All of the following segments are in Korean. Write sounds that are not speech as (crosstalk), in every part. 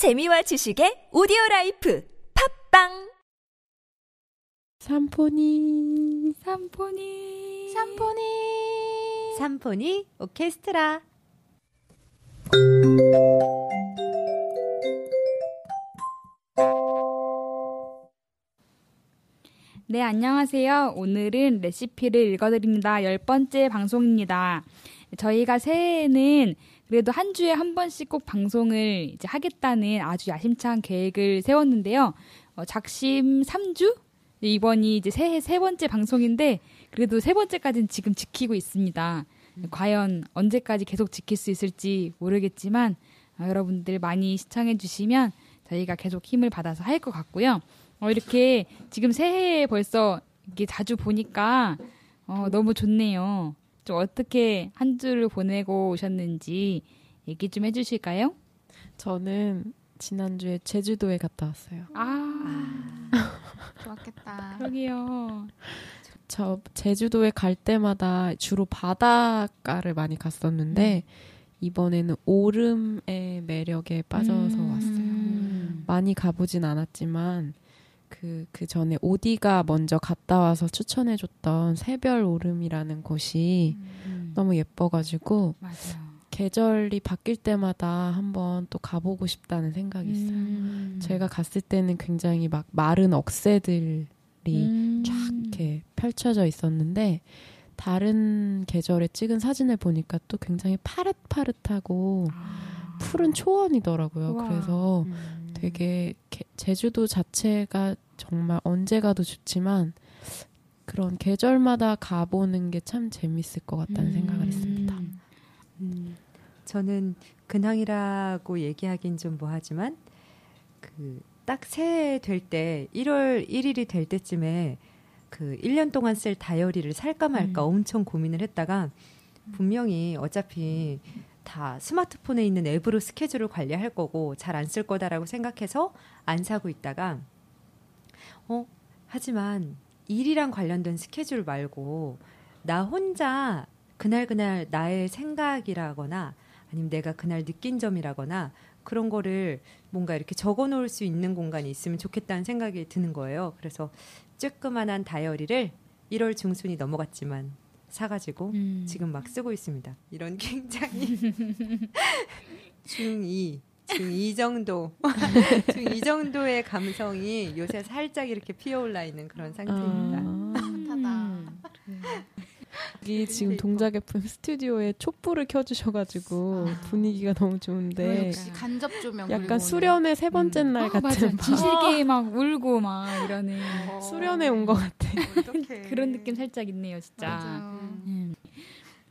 재미와 지식의 오디오 라이프 팟빵! 삼포니. 삼포니. 삼포니. 삼포니 오케스트라. 네 안녕하세요. 오늘은 레시피를 읽어드립니다. 열 번째 방송입니다 저희가 새해에는 그래도 한 주에 한 번씩 꼭 방송을 이제 하겠다는 아주 야심찬 계획을 세웠는데요 어, 작심 3주 이번이 이제 새해 세 번째 방송인데 그래도 세 번째까지는 지금 지키고 있습니다. 과연 언제까지 계속 지킬 수 있을지 모르겠지만 어, 여러분들 많이 시청해 주시면 저희가 계속 힘을 받아서 할 것 같고요. 어, 이렇게 지금 새해에 벌써 이게 자주 보니까 어, 너무 좋네요. 좀 어떻게 한 주를 보내고 오셨는지 얘기 좀 해주실까요? 저는 지난주에 제주도에 갔다 왔어요. 아, 좋았겠다. 그러게요. 저 제주도에 갈 때마다 주로 바닷가를 많이 갔었는데 이번에는 오름의 매력에 빠져서 음. 왔어요. 많이 가보진 않았지만 그, 그 전에 오디가 먼저 갔다 와서 추천해줬던 새별 오름이라는 곳이 음, 너무 예뻐가지고 맞아요. 계절이 바뀔 때마다 한번 또 가보고 싶다는 생각이 있어요. 음. 제가 갔을 때는 굉장히 막 마른 억새들이 음. 쫙 이렇게 펼쳐져 있었는데 다른 계절에 찍은 사진을 보니까 또 굉장히 파릇파릇하고 아. 푸른 초원이더라고요. 우와. 그래서 음. 되게 게- 제주도 자체가 정말 언제 가도 좋지만 그런 계절마다 가보는 게 참 재밌을 것 같다는 음. 생각을 했습니다. 음, 저는 근황이라고 얘기하긴 좀 뭐하지만 그 딱 새해 될 때 1월 1일이 될 때쯤에 그 1년 동안 쓸 다이어리를 살까 말까 음. 엄청 고민을 했다가 분명히 어차피 다 스마트폰에 있는 앱으로 스케줄을 관리할 거고 잘 안 쓸 거다라고 생각해서 안 사고 있다가 어 하지만 일이랑 관련된 스케줄 말고 나 혼자 그날 그날 나의 생각이라거나 아니면 내가 그날 느낀 점이라거나 그런 거를 뭔가 이렇게 적어 놓을 수 있는 공간이 있으면 좋겠다는 생각이 드는 거예요. 그래서 쬐끄만한 다이어리를 1월 중순이 넘어갔지만 사가지고 음. 지금 막 쓰고 있습니다. 이런 굉장히 (laughs) 중2, 중2 정도, (laughs) 중2 정도의 감성이 요새 살짝 이렇게 피어올라 있는 그런 상태입니다. 아, 음. 여기 지금. 동작예품 스튜디오에 촛불을 켜주셔가지고 아. 분위기가 너무 좋은데 역시 간접 조명 약간 수련의 세 번째 음. 날 아, 같은. 지식이 막 울고 막 이러는 어. 수련회 온 것 같아. (laughs) 그런 느낌 살짝 있네요, 진짜. 음.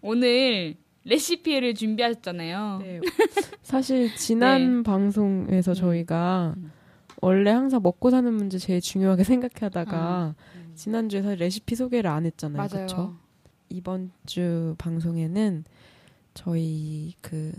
오늘 레시피를 준비하셨잖아요. 네. (laughs) 사실 지난 네. 방송에서 음. 저희가 음. 원래 항상 먹고 사는 문제 제일 중요하게 생각하다가 음. 지난주에 사실 레시피 소개를 안 했잖아요. 맞아요. 그렇죠? 이번 주 방송에는 저희 그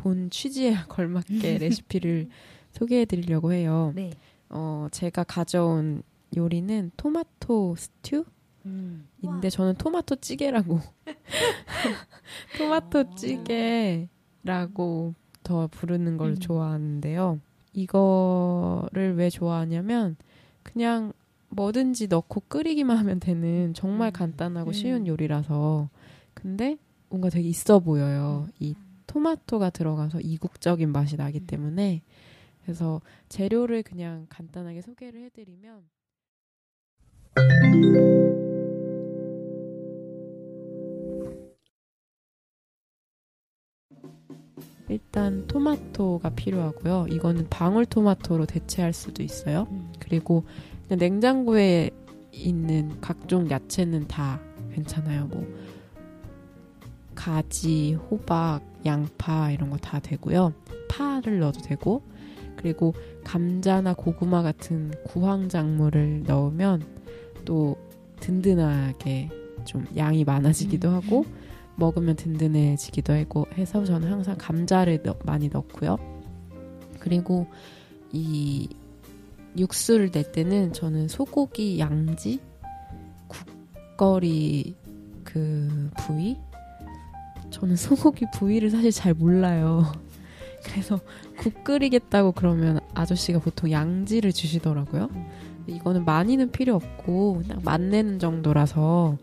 본 취지에 (laughs) 걸맞게 (laughs) 레시피를 소개해 드리려고 해요. 네. 어, 제가 가져온 요리는 토마토 스튜? 음. 인데 저는 토마토 찌개라고 (laughs) 토마토 찌개라고 더 부르는 걸 음. 좋아하는데요. 이거를 왜 좋아하냐면 그냥 뭐든지 넣고 끓이기만 하면 되는 정말 음. 간단하고 음. 쉬운 요리라서 근데 뭔가 되게 있어 보여요. 이 토마토가 들어가서 이국적인 맛이 나기 때문에 그래서 재료를 그냥 간단하게 소개를 해드리면 일단 토마토가 필요하고요. 이거는 방울토마토로 대체할 수도 있어요. 음. 그리고 냉장고에 있는 각종 야채는 다 괜찮아요. 뭐 가지, 호박, 양파 이런 거 다 되고요. 파를 넣어도 되고 그리고 감자나 고구마 같은 구황 작물을 넣으면 또 든든하게 좀 양이 많아지기도 음. 하고 먹으면 든든해지기도 하고 해서 저는 항상 감자를 넣- 많이 넣고요. 그리고 이 육수를 낼 때는 저는 소고기 양지 국거리 그 부위 저는 소고기 부위를 사실 잘 몰라요. (laughs) 그래서 국 끓이겠다고 그러면 아저씨가 보통 양지를 주시더라고요. 이거는 많이는 필요 없고 그냥 맛내는 정도라서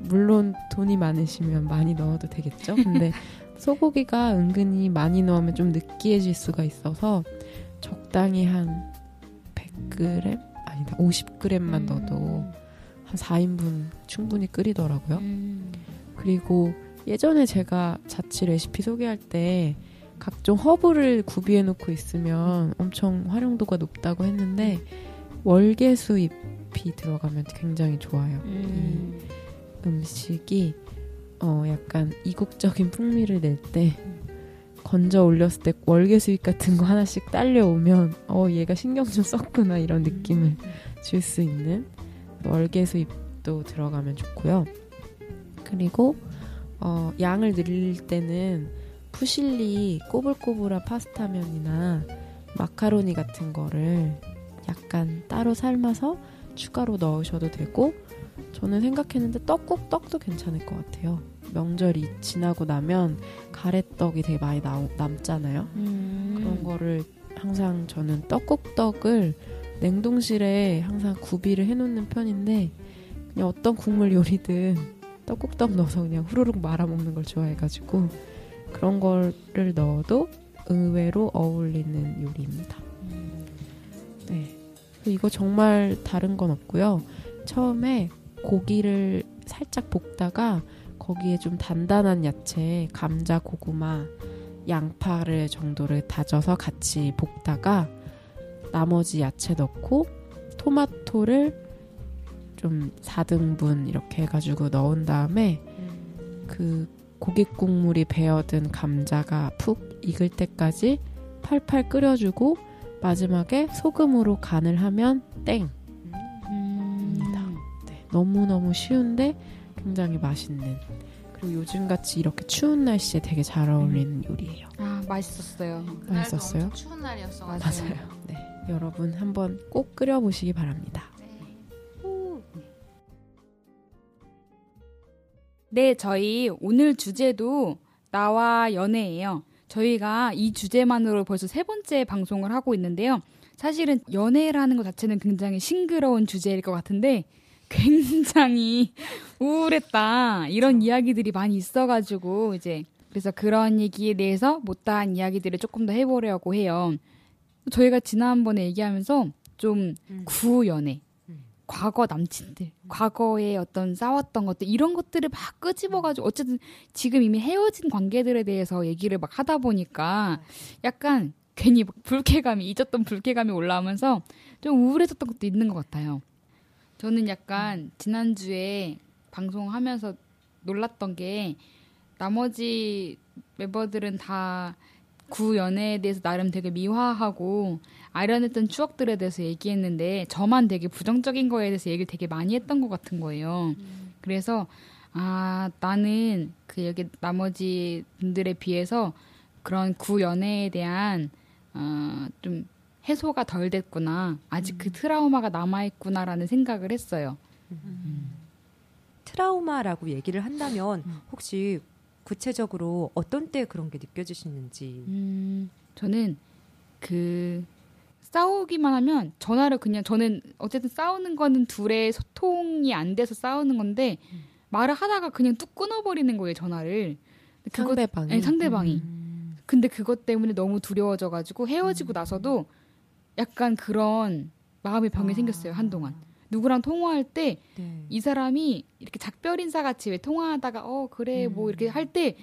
물론 돈이 많으시면 많이 넣어도 되겠죠. 근데 (laughs) 소고기가 은근히 많이 넣으면 좀 느끼해질 수가 있어서 적당히 한 100g 아니다 50g만 넣어도 한 4인분 충분히 끓이더라고요. 음. 그리고 예전에 제가 자취 레시피 소개할 때 각종 허브를 구비해 놓고 있으면 엄청 활용도가 높다고 했는데 월계수 잎이 들어가면 굉장히 좋아요. 음. 음식이 어 약간 이국적인 풍미를 낼 때 건져 올렸을 때 월계수잎 같은 거 하나씩 딸려오면 어 얘가 신경 좀 썼구나 이런 느낌을 줄 수 있는 월계수잎도 들어가면 좋고요. 그리고 어 양을 늘릴 때는 푸실리 꼬불꼬불한 파스타면이나 마카로니 같은 거를 약간 따로 삶아서 추가로 넣으셔도 되고 저는 생각했는데 떡국 떡도 괜찮을 것 같아요. 명절이 지나고 나면 가래떡이 되게 많이 나오, 남잖아요. 음. 그런 거를 항상 저는 떡국떡을 냉동실에 항상 구비를 해놓는 편인데 그냥 어떤 국물 요리든 떡국떡 넣어서 그냥 후루룩 말아 먹는 걸 좋아해가지고 그런 거를 넣어도 의외로 어울리는 요리입니다. 네. 이거 정말 다른 건 없고요. 처음에 고기를 살짝 볶다가 거기에 좀 단단한 야채, 감자, 고구마, 양파를 정도를 다져서 같이 볶다가 나머지 야채 넣고 토마토를 좀 4등분 이렇게 해가지고 넣은 다음에 그 고깃 국물이 배어든 감자가 푹 익을 때까지 팔팔 끓여주고 마지막에 소금으로 간을 하면 땡. 음. 네, 너무너무 쉬운데 굉장히 맛있는. 그리고 요즘같이 이렇게 추운 날씨에 되게 잘 어울리는 요리예요. 아 맛있었어요. 맛있었어요? 엄청 추운 날이었어가지고. 맞아요. 네, 여러분 한번 꼭 끓여보시기 바랍니다. 네, 저희 오늘 주제도 나와 연애예요. 저희가 이 주제만으로 벌써 세 번째 방송을 하고 있는데요. 사실은 연애라는 것 자체는 굉장히 싱그러운 주제일 것 같은데 굉장히 우울했다 이런 이야기들이 많이 있어가지고 이제 그래서 그런 얘기에 대해서 못다한 이야기들을 조금 더 해보려고 해요. 저희가 지난번에 얘기하면서 좀 음. 구연애, 음. 과거 남친들, 과거에 어떤 싸웠던 것들 이런 것들을 막 끄집어가지고 어쨌든 지금 이미 헤어진 관계들에 대해서 얘기를 막 하다 보니까 약간 괜히 막 불쾌감이 잊었던 불쾌감이 올라오면서 좀 우울해졌던 것도 있는 것 같아요. 저는 약간 지난주에 방송하면서 놀랐던 게 나머지 멤버들은 다 구연애에 대해서 나름 되게 미화하고 아련했던 추억들에 대해서 얘기했는데 저만 되게 부정적인 거에 대해서 얘기를 되게 많이 했던 것 같은 거예요. 그래서 아 나는 그 여기 나머지 분들에 비해서 그런 구연애에 대한 어좀 해소가 덜 됐구나 아직 그 트라우마가 남아 있구나라는 생각을 했어요. 트라우마라고 얘기를 한다면 음. 혹시 구체적으로 어떤 때 그런 게 느껴지시는지. 음, 저는 그 싸우기만 하면 전화를 그냥 저는 어쨌든 싸우는 거는 둘의 소통이 안 돼서 싸우는 건데 말을 하다가 그냥 뚝 끊어버리는 거예요 전화를. 그것- 상대방이 네, 상대방이. 음. 근데 그것 때문에 너무 두려워져가지고 헤어지고 나서도 약간 그런 마음의 병이 아. 생겼어요 한동안. 누구랑 통화할 때이 네. 사람이 이렇게 작별 인사 같이 왜 통화하다가 어 그래 뭐 음. 이렇게 할 때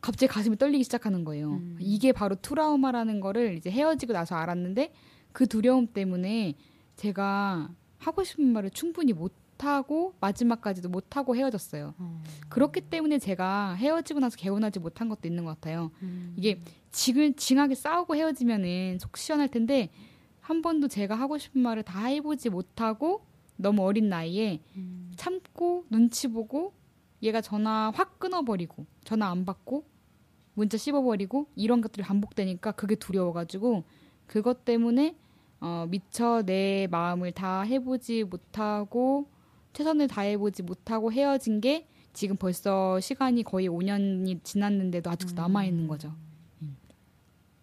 갑자기 가슴이 떨리기 시작하는 거예요. 음. 이게 바로 트라우마라는 거를 이제 헤어지고 나서 알았는데 그 두려움 때문에 제가 하고 싶은 말을 충분히 못 하고 마지막까지도 못 하고 헤어졌어요. 어. 그렇기 때문에 제가 헤어지고 나서 개운하지 못한 것도 있는 것 같아요. 음. 이게 지금 징하게 싸우고 헤어지면은 속 시원할 텐데 한 번도 제가 하고 싶은 말을 다 해보지 못하고 너무 어린 나이에 음. 참고 눈치 보고 얘가 전화 확 끊어버리고 전화 안 받고 문자 씹어버리고 이런 것들이 반복되니까 그게 두려워가지고 그것 때문에 어, 미처 내 마음을 다 해보지 못하고 최선을 다해보지 못하고 헤어진 게 지금 벌써 시간이 거의 5년이 지났는데도 아직 도 남아있는 거죠.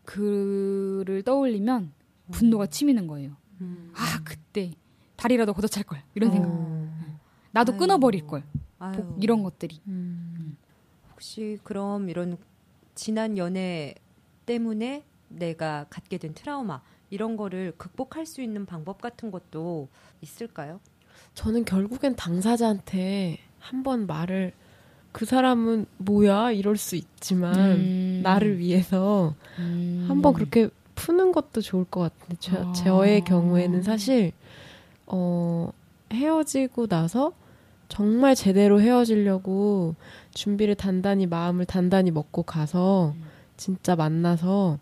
그를 떠올리면 분노가 치미는 거예요. 음. 아 그때 다리라도 걷어찰 걸 이런 생각. 어. 나도 아유. 끊어버릴 걸. 아유. 복- 이런 것들이. 음. 혹시 그럼 이런 지난 연애 때문에 내가 갖게 된 트라우마 이런 거를 극복할 수 있는 방법 같은 것도 있을까요? 저는 결국엔 당사자한테 한번 말을 그 사람은 뭐야 이럴 수 있지만 음. 나를 위해서 음. 한번 그렇게 푸는 것도 좋을 것 같은데 저, 아. 저의 경우에는 사실 어 헤어지고 나서 정말 제대로 헤어지려고 준비를 단단히 마음을 단단히 먹고 가서 진짜 만나서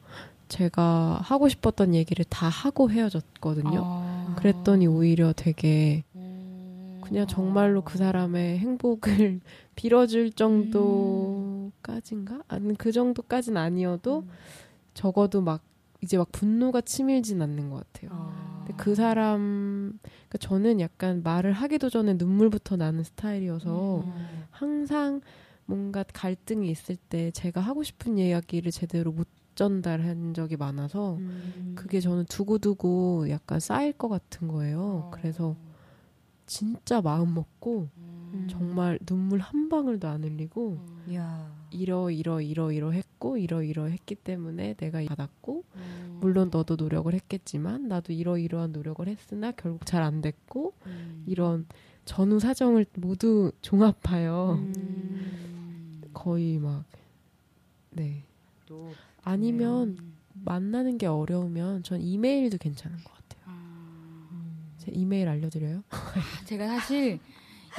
제가 하고 싶었던 얘기를 다 하고 헤어졌거든요. 아. 그랬더니 오히려 되게 음. 그냥 정말로 그 사람의 행복을 (laughs) 빌어줄 정도까진가? 아니 그 정도까진 아니어도 적어도 막 이제 막 분노가 치밀진 않는 것 같아요. 아. 근데 그 사람, 그러니까 저는 약간 말을 하기도 전에 눈물부터 나는 스타일이어서 음. 항상 뭔가 갈등이 있을 때 제가 하고 싶은 이야기를 제대로 못 전달한 적이 많아서 음. 그게 저는 두고두고 약간 쌓일 것 같은 거예요. 그래서 진짜 마음 먹고 음. 정말 눈물 한 방울도 안 흘리고 야. 이러 이러 이러 이러 했고 이러 이러 했기 때문에 내가 받았고 물론 너도 노력을 했겠지만 나도 이러 이러한 노력을 했으나 결국 잘 안 됐고 이런 전후 사정을 모두 종합하여 음. 거의 막 네. 또 아니면 만나는 게 어려우면 전 이메일도 괜찮은 것 같아요. 음. 제 이메일 알려드려요? 제가 사실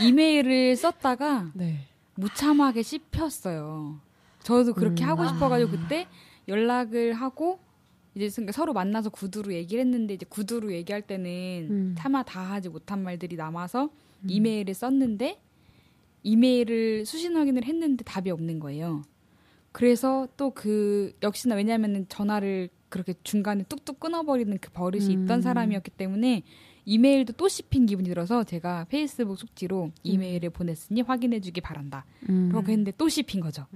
이메일을 썼다가 네. 무참하게 씹혔어요. 저도 그렇게 음. 하고 싶어가지고 그때 연락을 하고 이제 그러니까 서로 만나서 구두로 얘기를 했는데 이제 구두로 얘기할 때는 음. 차마 다 하지 못한 말들이 남아서 이메일을 썼는데 이메일을 수신 확인을 했는데 답이 없는 거예요. 그래서 또 그 역시나 왜냐하면 전화를 그렇게 중간에 뚝뚝 끊어버리는 그 버릇이 음. 있던 사람이었기 때문에 이메일도 또 씹힌 기분이 들어서 제가 페이스북 숙지로 이메일을 보냈으니 확인해주기 바란다. 음. 그렇게 했는데 또 씹힌 거죠.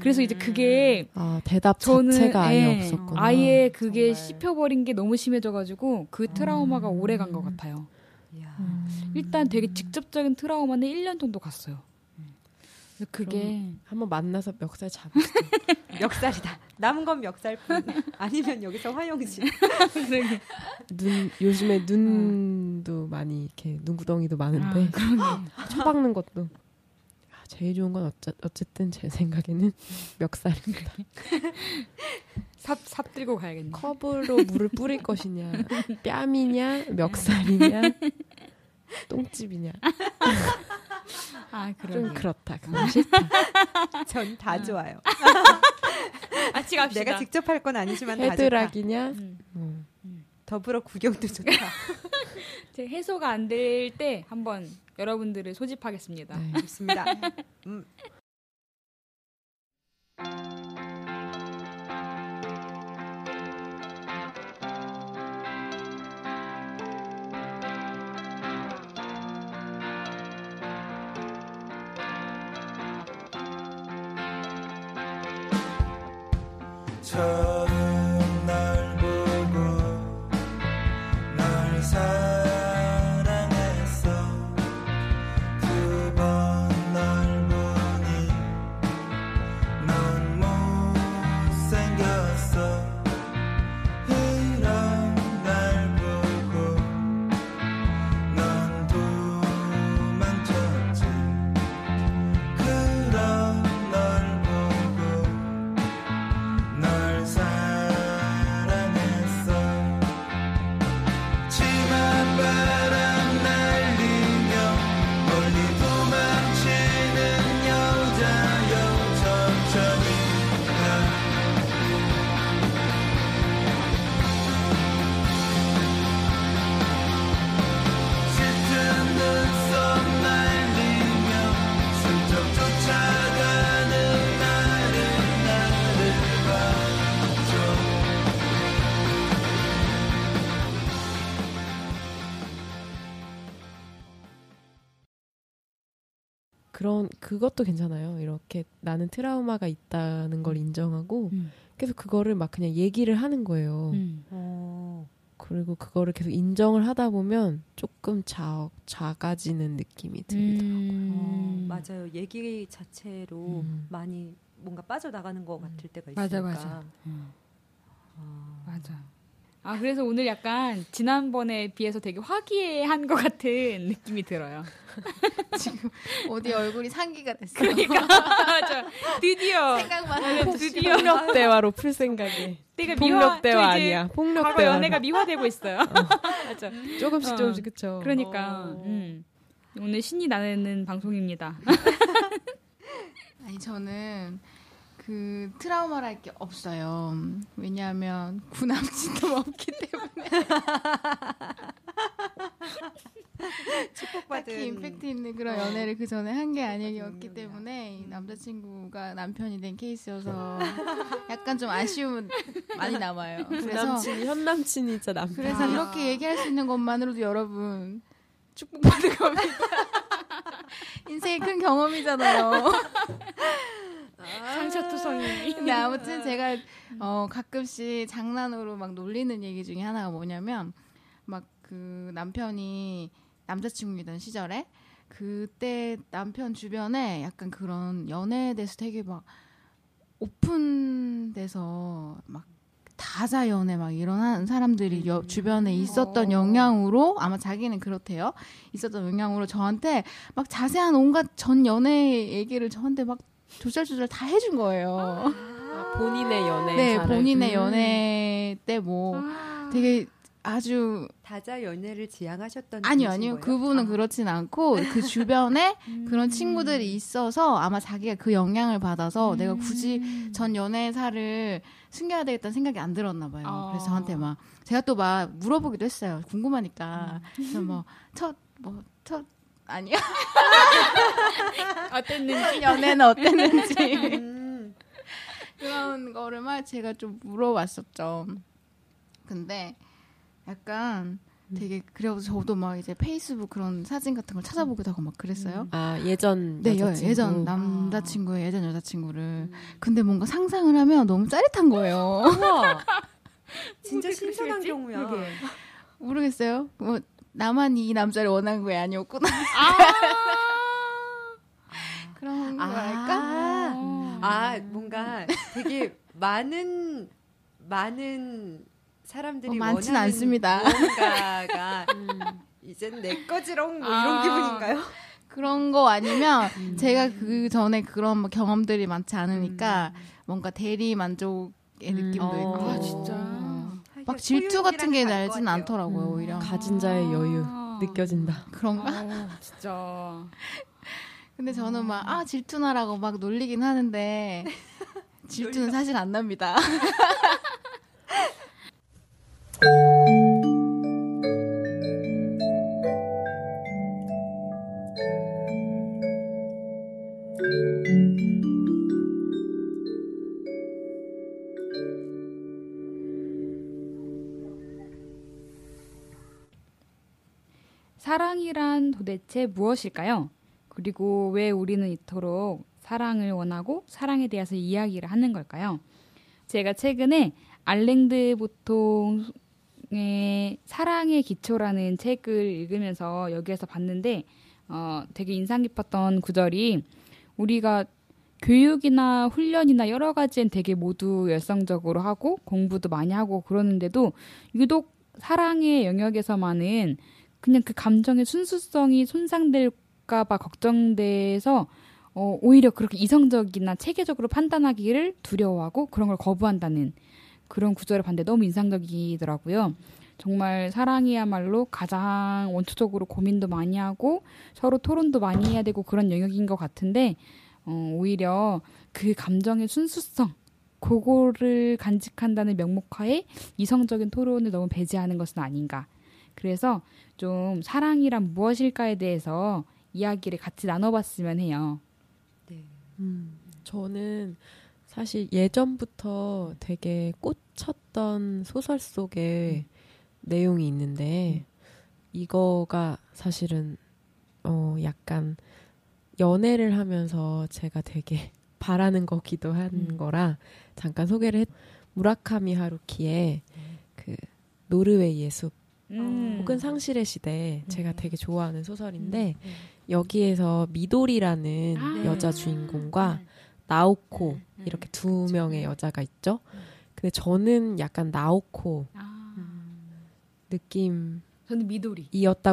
그래서 이제 그게 아 대답 저는 자체가 아예 예, 없었구나. 아예 그게 정말. 씹혀버린 게 너무 심해져가지고 그 트라우마가 음. 오래 간 것 같아요. 야. 일단 되게 직접적인 트라우마는 1년 정도 갔어요. 그래서 그게 한번 만나서 멱살 잡았어. (laughs) 멱살이다. 남은 건 멱살뿐. 아니면 여기서 화용식. (laughs) 눈 요즘에 눈도 많이 이렇게 눈구덩이도 많은데 아. 쳐박는 (gasps) 것도 아, 제일 좋은 건 어째, 어쨌든 제 생각에는 멱살입니다. 삽, 삽 들고 가야겠네. 컵으로 물을 뿌릴 (laughs) 것이냐, 뺨이냐, 멱살이냐, 똥집이냐. 아, 좀 그러네. 그렇다. 그건 싫다. (laughs) 전 다 좋아요. (laughs) 같이 갑시다. 내가 직접 할 건 아니지만 다. 헤드락이냐. 음. 뭐. 더불어 구경도 좋다. (laughs) 제 해소가 안 될 때 한번 여러분들을 소집하겠습니다. 네. 좋습니다. 음. 처 그것도 괜찮아요. 이렇게 나는 트라우마가 있다는 걸 인정하고 음. 그래서 그거를 막 그냥 얘기를 하는 거예요. 음. 어. 그리고 그거를 계속 인정을 하다 보면 조금 자, 작아지는 느낌이 듭니다. 어, 음. 맞아요. 얘기 자체로 음. 많이 뭔가 빠져나가는 것 같을 때가 맞아, 있으니까. 맞아. 음. 아. 맞아. 아 그래서 오늘 약간 지난번에 비해서 되게 화기애애한 것 같은 느낌이 들어요. (laughs) 지금 어디 얼굴이 상기가 됐어요. 그러니까 (laughs) 맞아. 드디어 생각만 해도 드디어 폭력 대화로 풀 생각에 내가 폭력 미화 대화 아니야. 폭력 과거 대화. 연애가 미화되고 있어요. (laughs) 맞아. 조금씩 어. 조금씩 그쵸. 그러니까 어. 음. 오늘 신이 나는 방송입니다. 아니 저는 그 트라우마랄 게 없어요. 왜냐하면 구남친도 (laughs) 없기 때문에 (laughs) 축복받은 딱히 임팩트 있는 그런 어. 연애를 그 전에 한 게 아니었기. 때문에 이 남자친구가 남편이 된 케이스여서 약간 좀 아쉬움은 (laughs) 많이 남아요. 그래서 남친이 현 남친이 진짜 남편. 그래서 이렇게 얘기할 수 있는 것만으로도 여러분 축복받은 겁니다. 인생의 큰 경험이잖아요. 상처투성이. (laughs) 근데 아무튼 제가 어 가끔씩 장난으로 막 놀리는 얘기 중에 하나가 뭐냐면 막 그 남편이 남자친구이던 시절에 그때 남편 주변에 약간 그런 연애에 대해서 되게 막 오픈돼서 막 다자 연애 막 이런 사람들이 여- 주변에 있었던 영향으로 아마 자기는 그렇대요. 있었던 영향으로 저한테 막 자세한 온갖 전 연애 얘기를 저한테 막 조잘조잘 다 해준 거예요. 아, 본인의 연애. 네, 본인의 음. 연애 때뭐 아. 되게 아주 다자 연애를 지향하셨던 아니요, 아니요. 거예요? 그분은 아. 그렇진 않고 그 주변에 (laughs) 음. 그런 친구들이 있어서 아마 자기가 그 영향을 받아서 내가 굳이 음. 전 연애사를 숨겨야 되겠다는 생각이 안 들었나 봐요. 어. 그래서 저한테 막 제가 또 막 물어보기도 했어요. 궁금하니까. 그래서 뭐 첫 뭐첫 아니야 (laughs) 어땠는지. 연애는 어땠는지 음. 그런 거를 막 제가 좀 물어봤었죠. 근데 약간 되게 그래서 저도 막 이제 페이스북 그런 사진 같은 걸 찾아보기도 하고 막 그랬어요. 아 예전 네, 여- 여자친구. 예전 남자친구의 예전 여자친구를. 근데 뭔가 상상을 하면 너무 짜릿한 거예요. (laughs) 진짜 신선한? 경우야. 모르겠어요. 뭐 나만 이 남자를 원한 게 아니었구나. 그런 아. 거랄까? 어. 아, 뭔가 되게 많은 많은 사람들이 어, 많진 원하는 않습니다. 뭔가가 (laughs) 이젠 내 거지롱 뭐 이런 아. 기분인가요? 그런 거 아니면 제가 그 전에 그런 뭐 경험들이 많지 않으니까 뭔가 대리 만족의 음. 느낌도 어. 있고. 아, 진짜? 어. 막 질투 같은 게 날진. 않더라고요, 음. 오히려. 가진 자의 여유 아. 느껴진다. 그런가? 어, 진짜. (laughs) 근데 저는 막, 아, 질투나라고 막 놀리긴 하는데, (laughs) 질투는 사실 안 납니다. 사랑이란 도대체 무엇일까요? 그리고 왜 우리는 이토록 사랑을 원하고 사랑에 대해서 이야기를 하는 걸까요? 제가 최근에 알랭드 보통의 사랑의 기초라는 책을 읽으면서 여기에서 봤는데 어, 되게 인상 깊었던 구절이 우리가 교육이나 훈련이나 여러 가지엔 되게 모두 열성적으로 하고 공부도 많이 하고 그러는데도 유독 사랑의 영역에서만은 그냥 그 감정의 순수성이 손상될 까봐 걱정돼서 어, 오히려 그렇게 이성적이나 체계적으로 판단하기를 두려워하고 그런 걸 거부한다는 그런 구절을 봤는데 너무 인상적이더라고요. 정말 사랑이야말로 가장 원초적으로 고민도 많이 하고 서로 토론도 많이 해야 되고 그런 영역인 것 같은데 어, 오히려 그 감정의 순수성 그거를 간직한다는 명목하에 이성적인 토론을 너무 배제하는 것은 아닌가. 그래서 좀 사랑이란 무엇일까에 대해서 이야기를 같이 나눠봤으면 해요. 네. 음, 저는 사실 예전부터 되게 꽂혔던 소설 속에 내용이 있는데 이거가 사실은 어 약간 연애를 하면서 제가 되게 (laughs) 바라는 거기도 한 음. 거라 잠깐 소개를 했. 무라카미 하루키의 그 노르웨이의 숲 음. 혹은 상실의 시대 제가 음. 되게 좋아하는 소설인데 음. 여기에서 미도리라는 아. 여자 주인공과 나오코 이렇게 두 명의 여자가 있죠. 근데 저는 약간 나오코 아, 느낌이었다고 저는 미도리.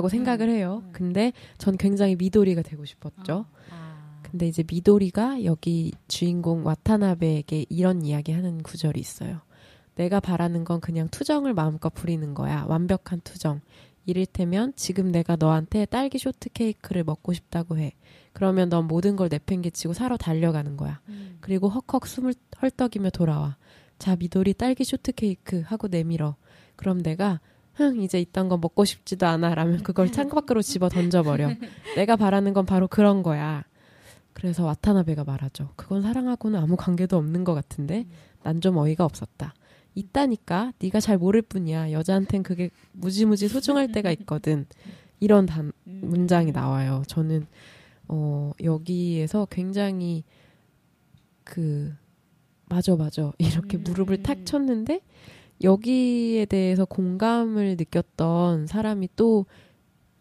생각을 해요. 음. 근데 전 굉장히 미도리가 되고 싶었죠. 아. 근데 이제 미도리가 여기 주인공 와타나베에게 이런 이야기 하는 구절이 있어요. 내가 바라는 건 그냥 투정을 마음껏 부리는 거야. 완벽한 투정. 이를테면 지금 내가 너한테 딸기 쇼트케이크를 먹고 싶다고 해. 그러면 넌 모든 걸 내팽개치고 사러 달려가는 거야. 그리고 헉헉 숨을 헐떡이며 돌아와. 자, 미도리 딸기 쇼트케이크 하고 내밀어. 그럼 내가 흥 이제 이딴 거 먹고 싶지도 않아 라면 그걸 (laughs) 창밖으로 집어 던져버려. 내가 바라는 건 바로 그런 거야. 그래서 와타나베가 말하죠. 그건 사랑하고는 아무 관계도 없는 것 같은데 난 좀 어이가 없었다. 있다니까 네가 잘 모를 뿐이야. 여자한텐 그게 무지무지 소중할 때가 있거든. 이런 단, 문장이 나와요. 저는 어, 여기에서 굉장히 그 맞아 맞아 (laughs) 이렇게 음. 무릎을 탁 쳤는데 여기에 대해서 공감을 느꼈던 사람이 또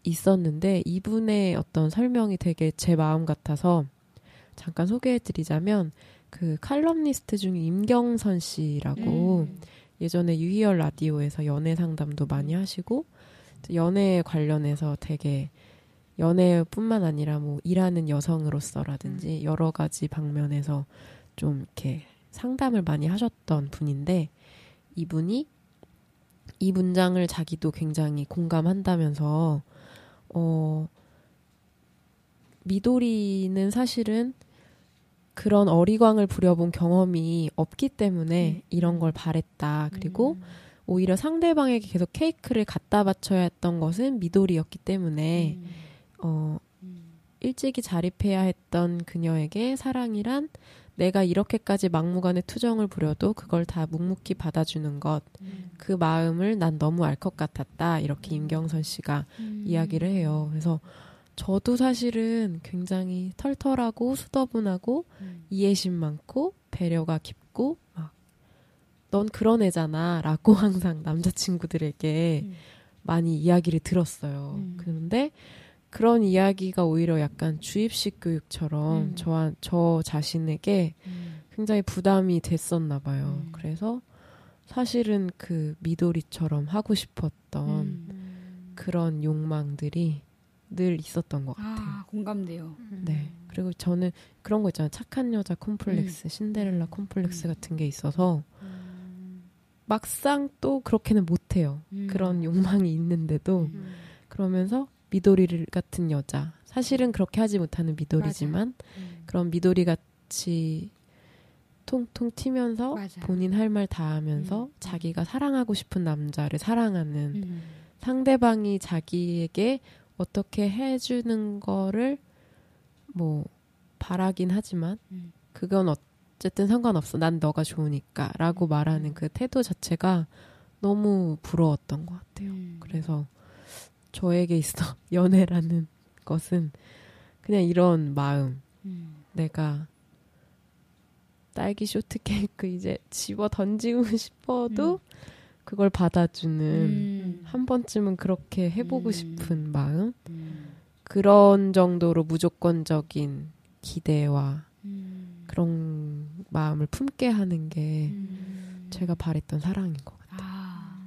있었는데 이분의 어떤 설명이 되게 제 마음 같아서 잠깐 소개해 드리자면 그 칼럼니스트 중에 임경선 씨라고 음. 예전에 유희열 라디오에서 연애 상담도 많이 하시고 연애 관련해서 되게 연애뿐만 아니라 뭐 일하는 여성으로서라든지 여러 가지 방면에서 좀 이렇게 상담을 많이 하셨던 분인데 이분이 이 문장을 자기도 굉장히 공감한다면서 어 미도리는 사실은 그런 어리광을 부려본 경험이 없기 때문에 이런 걸 바랬다. 그리고 오히려 상대방에게 계속 케이크를 갖다 바쳐야 했던 것은 미도리였기 때문에 어 일찍이 자립해야 했던 그녀에게 사랑이란 내가 이렇게까지 막무가내 투정을 부려도 그걸 다 묵묵히 받아주는 것. 그 마음을 난 너무 알 것 같았다. 이렇게 임경선 씨가 이야기를 해요. 그래서 저도 사실은 굉장히 털털하고 수더분하고 이해심 많고 배려가 깊고 막 넌 그런 애잖아 라고 (laughs) 항상 남자친구들에게 많이 이야기를 들었어요. 그런데 그런 이야기가 오히려 약간 주입식 교육처럼 음. 저한 저 자신에게 굉장히 부담이 됐었나 봐요. 음. 그래서 사실은 그 미도리처럼 하고 싶었던 음. 그런 욕망들이 늘 있었던 것 같아요. 아, 공감돼요. 네. 그리고 저는 그런 거 있잖아요. 착한 여자 콤플렉스, 음. 신데렐라 콤플렉스 같은 게 있어서 막상 또 그렇게는 못해요. 그런 욕망이 있는데도 그러면서 미도리 같은 여자 사실은 그렇게 하지 못하는 미도리지만 그런 미도리 같이 통통 튀면서 맞아. 본인 할 말 다 하면서 음. 자기가 사랑하고 싶은 남자를 사랑하는 음. 상대방이 자기에게 어떻게 해주는 거를 뭐 바라긴 하지만 음. 그건 어쨌든 상관없어. 난 너가 좋으니까 라고 음. 말하는 그 태도 자체가 너무 부러웠던 것 같아요. 음. 그래서 저에게 있어 (laughs) 연애라는 것은 그냥 이런 마음. 음. 내가 딸기 쇼트케이크 이제 집어 던지고 (laughs) 싶어도 그걸 받아주는 음. 한 번쯤은 그렇게 해보고 음. 싶은 마음 음. 그런 정도로 무조건적인 기대와 음. 그런 마음을 품게 하는 게 음. 제가 바랬던 사랑인 것 같아요. 아,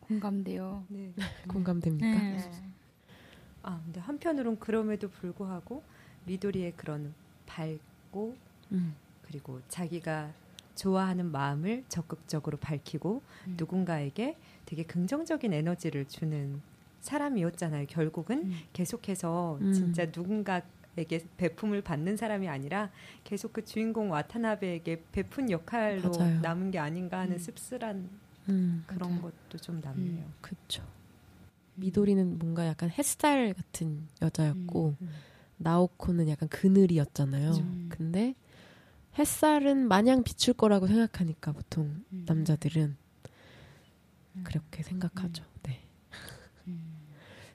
공감돼요. 네. (laughs) 공감됩니까? 네. 아, 근데 한편으론 그럼에도 불구하고 미도리의 그런 밝고 음. 그리고 자기가 좋아하는 마음을 적극적으로 밝히고 누군가에게 되게 긍정적인 에너지를 주는 사람이었잖아요. 결국은 계속해서 음. 진짜 누군가에게 베품을 받는 사람이 아니라 계속 그 주인공 와타나베에게 베푼 역할로 맞아요. 남은 게 아닌가 하는 음. 씁쓸한 음. 그런 맞아요. 것도 좀 남네요. 그쵸. 미도리는 뭔가 약간 햇살 같은 여자였고 음. 나오코는 약간 그늘이었잖아요. 음. 근데 햇살은 마냥 비출 거라고 생각하니까 보통 음. 남자들은 그렇게 생각하죠. 네. 음.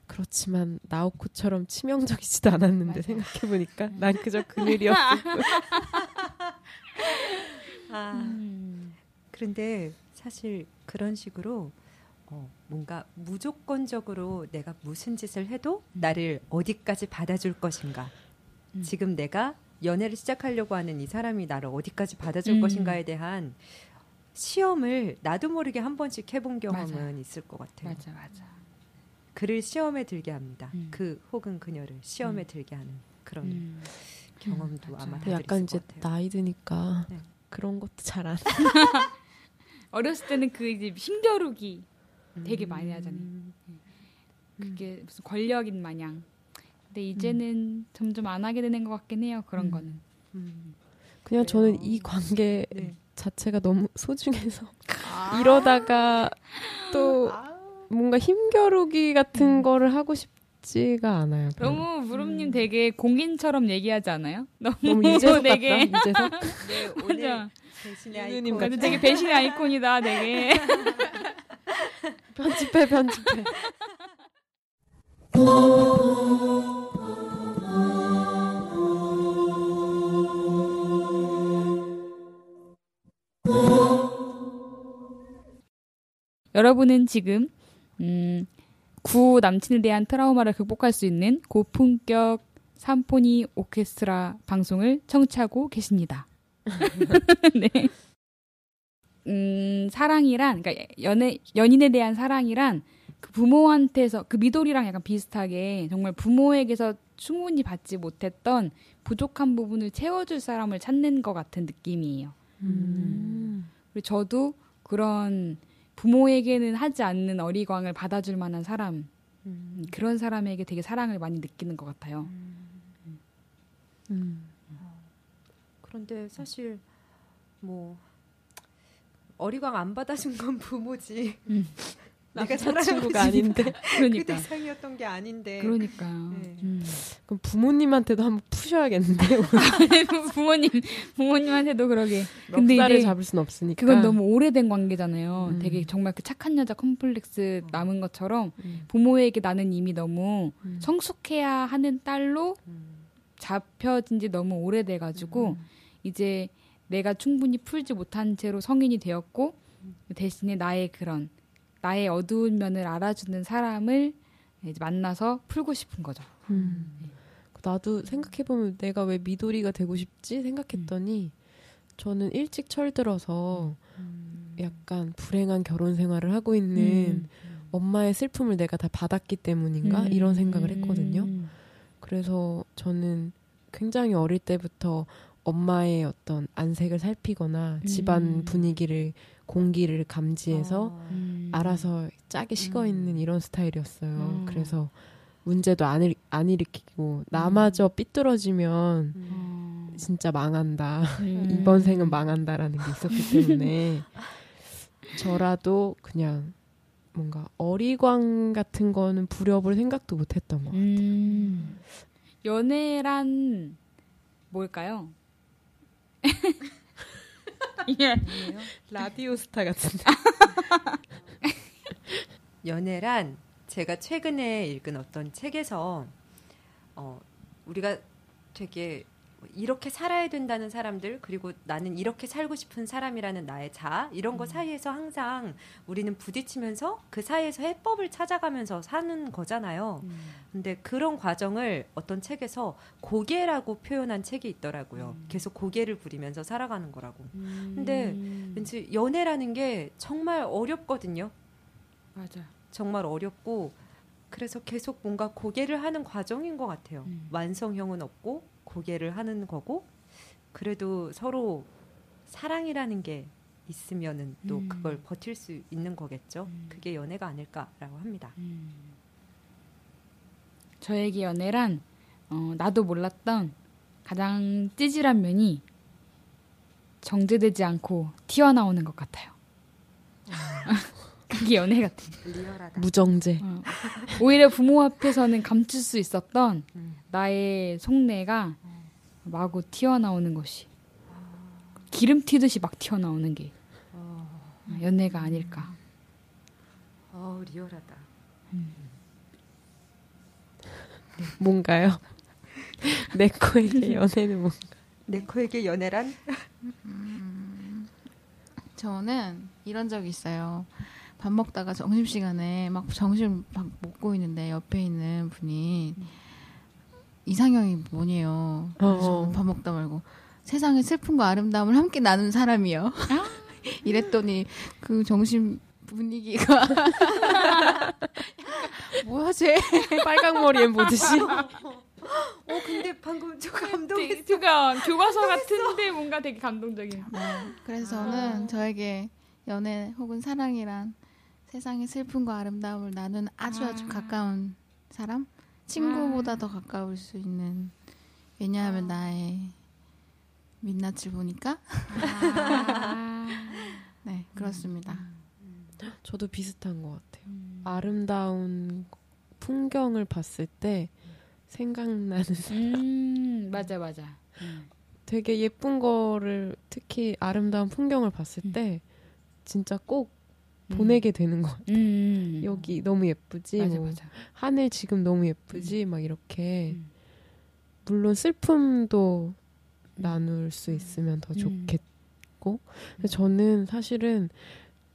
그렇지만 나오코처럼 치명적이지도 않았는데. 생각해 보니까 난 그저 그늘이었을 뿐. (laughs) 아, 음. 그런데 사실 그런 식으로 어, 뭔가 무조건적으로 내가 무슨 짓을 해도 나를 어디까지 받아줄 것인가. 음. 지금 내가 연애를 시작하려고 하는 이 사람이 나를 어디까지 받아줄 음. 것인가에 대한 시험을 나도 모르게 한 번씩 해본 경험은 맞아요. 있을 것 같아요. 맞아 맞아. 그를 시험에 들게 합니다. 음. 그 혹은 그녀를 시험에 음. 들게 하는 그런 음. 경험도 맞아요. 아마 다들 약간 있을 이제 것 같아요. 나이 드니까 네. 그런 것도 잘 안. (laughs) 어렸을 때는 그 이제 힘겨루기 되게 음. 많이 하잖아요. 그게 무슨 권력인 마냥. 근데 이제는 점점 안 하게 되는 것 같긴 해요. 그런 음. 거는. 음. 그냥 그래요. 저는 이 관계 네. 자체가 너무 (laughs) 소중해서 이러다가 또 뭔가 힘겨루기 같은 음. 거를 하고 싶 지가 않아요. 별로. 너무 무릎님 되게 공인처럼 얘기하지 않아요? 너무, 너무 같다. 되게 (laughs) 이제서 네, 오늘 유느님 아이콘. 그래도 되게 배신의 아이콘이다. 되게. (laughs) 편집해 편집해. 여러분은 지금 음, 구 남친에 대한 트라우마를 극복할 수 있는 고품격 삼포니 오케스트라 방송을 청취하고 계십니다. (laughs) 네. 음, 사랑이란 그러니까 연애 연인에 대한 사랑이란 그 부모한테서 그 미돌이랑 약간 비슷하게 정말 부모에게서 충분히 받지 못했던 부족한 부분을 채워줄 사람을 찾는 것 같은 느낌이에요. 음. 그리고 저도 그런 부모에게는 하지 않는 어리광을 받아줄 만한 사람 음. 그런 사람에게 되게 사랑을 많이 느끼는 것 같아요. 음. 그런데 사실 뭐 어리광 안 받아준 건 부모지. (laughs) 음. 내가 사랑하는 아닌데 (laughs) 그 그러니까 대상이었던 게 아닌데. 그러니까요. 네. 음. 그럼 부모님한테도 한번 푸셔야겠는데요. (laughs) 부모님 부모님한테도 그러게. 근데 이제 잡을 순 없으니까. 그건 너무 오래된 관계잖아요. 음. 되게 정말 그 착한 여자 컴플렉스 남은 것처럼 음. 부모에게 나는 이미 너무 음. 성숙해야 하는 딸로 음. 잡혀진 지 너무 오래돼 가지고 이제 내가 충분히 풀지 못한 채로 성인이 되었고 대신에 나의 그런 나의 어두운 면을 알아주는 사람을 만나서 풀고 싶은 거죠. 음. 나도 생각해보면 내가 왜 미도리가 되고 싶지 생각했더니 저는 일찍 철들어서 약간 불행한 결혼 생활을 하고 있는 엄마의 슬픔을 내가 다 받았기 때문인가 음. 이런 생각을 했거든요. 음. 그래서 저는 굉장히 어릴 때부터 엄마의 어떤 안색을 살피거나 집안 음. 분위기를 공기를 감지해서 어. 음. 알아서 짜게 식어 있는 이런 스타일이었어요. 음. 그래서 문제도 안, 일, 안 일으키고 나마저 삐뚤어지면 어. 진짜 망한다. 음. 이번 생은 망한다라는 게 있었기 때문에 (laughs) 저라도 그냥 뭔가 어리광 같은 거는 부려볼 생각도 못 했던 것 같아요. 음. 연애란 뭘까요? (laughs) (laughs) 예. 라디오 스타 같은데. (laughs) 연애란 제가 최근에 읽은 어떤 책에서 어, 우리가 되게 이렇게 살아야 된다는 사람들 그리고 나는 이렇게 살고 싶은 사람이라는 나의 자아 이런 거 사이에서 항상 우리는 부딪히면서 그 사이에서 해법을 찾아가면서 사는 거잖아요. 근데 그런 과정을 어떤 책에서 고개라고 표현한 책이 있더라고요. 계속 고개를 부리면서 살아가는 거라고. 근데 음. 왠지 연애라는 게 정말 어렵거든요. 맞아. 정말 어렵고 그래서 계속 뭔가 고개를 하는 과정인 것 같아요. 음. 완성형은 없고 고개를 하는 거고 그래도 서로 사랑이라는 게 있으면은 또 음. 그걸 버틸 수 있는 거겠죠. 음. 그게 연애가 아닐까라고 합니다. 저에게 연애란 어, 나도 몰랐던 가장 찌질한 면이 정제되지 않고 튀어나오는 것 같아요. 그게 연애 같아. 리얼하다. 무정제. 어. 오히려 부모 앞에서는 감출 수 있었던 음. 나의 속내가 마구 튀어나오는 것이 기름 튀듯이 막 튀어나오는 게 연애가 아닐까. 어, 리얼하다. 뭔가요? (laughs) 내 코에게 연애는 뭔가. 네코에게 연애란 저는 이런 적이 있어요. 밥 먹다가 점심 시간에 막 점심 막 먹고 있는데 옆에 있는 분이 이상형이. 그래서 어. 밥 먹다 말고 세상의 슬픔과 아름다움을 함께 나눈 사람이요. (laughs) 이랬더니 그 점심 분위기가 (laughs) 뭐야 쟤? (laughs) 빨강 머리엔 보듯이. 어 근데 방금 저 감동했어. 그가 교과서 같은데 뭔가 되게 감동적이에요. 네. 그래서 저는 저에게 연애 혹은 사랑이란 세상의 슬픔과 아름다움을 나눈 아주 아주 아. 가까운 사람? 친구보다 더 가까울 수 있는 왜냐하면 나의 민낯을 보니까 아. (laughs) 네 그렇습니다. 저도 비슷한 것 같아요. 아름다운 풍경을 봤을 때 생각나는 사람. 음, 맞아 맞아. 되게 예쁜 거를 특히 아름다운 풍경을 봤을 음. 때 진짜 꼭 음. 보내게 되는 것 같아요. 음. 여기 너무 예쁘지, 맞아 뭐 맞아. 하늘 지금 너무 예쁘지, 막 이렇게 음. 물론 슬픔도 나눌 수 있으면 더 음. 좋겠고, 저는 사실은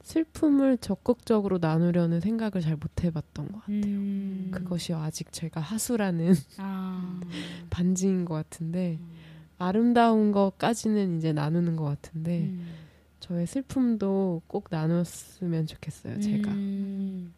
슬픔을 적극적으로 나누려는 생각을 잘 못 해봤던 것 같아요. 음. 그것이 아직 제가 하수라는 아. (laughs) 반증인 것 같은데 아름다운 것까지는 이제 나누는 것 같은데 음. 저의 슬픔도 꼭 나눴으면 좋겠어요. 제가 음.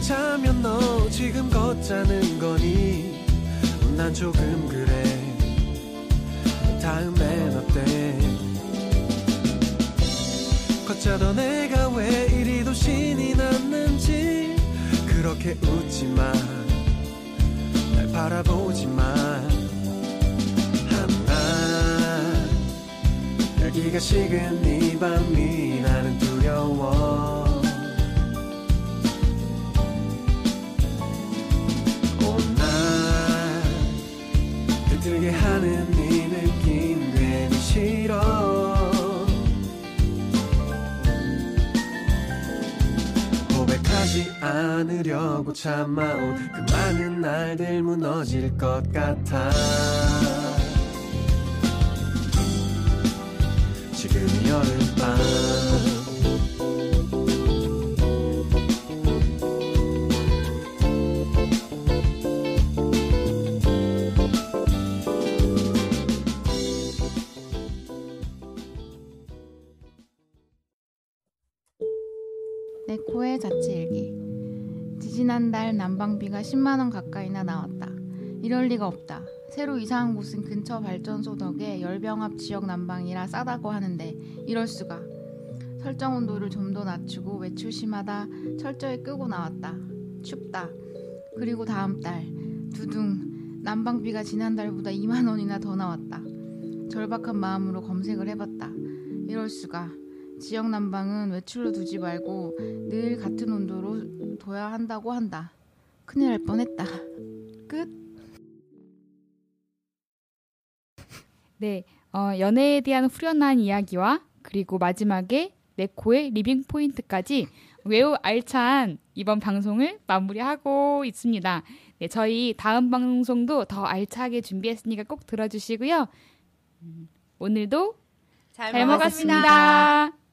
자면 너 지금 걷자는 거니? 난 조금 그래. 다음엔 어때? 걷자던 내가 왜 이리도 신이 났는지 그렇게 웃지마. 날 바라보지마. 한나 열기가 식은 이 밤이 나는 두려워 하는 네 느낌 괜히 싫어. 고백하지 않으려고 참아온 그 많은 날들 무너질 것 같아. 지금 여름 내 코의 자취일기. 지지난달 난방비가 10만 원 가까이나 나왔다. 이럴 리가 없다. 새로 이사한 곳은 근처 발전소 덕에 열병합 지역 난방이라 싸다고 하는데 이럴 수가. 설정 온도를 좀 더 낮추고 외출 시마다 철저히 끄고 나왔다. 춥다. 그리고 다음 달 두둥 난방비가 지난달보다 2만 원이나 더 나왔다. 절박한 마음으로 검색을 해봤다. 이럴 수가. 지역 난방은 외출로 두지 말고 늘 같은 온도로 둬야 한다고 한다. 큰일 날 뻔했다. 끝. (laughs) 네, 어, 연애에 대한 후련한 이야기와 그리고 마지막에 네코의 living point까지 매우 알찬 이번 방송을 마무리하고 있습니다. 네, 저희 다음 방송도 더 알차게 준비했으니까 꼭 들어주시고요. 음, 오늘도 잘, 먹었습니다.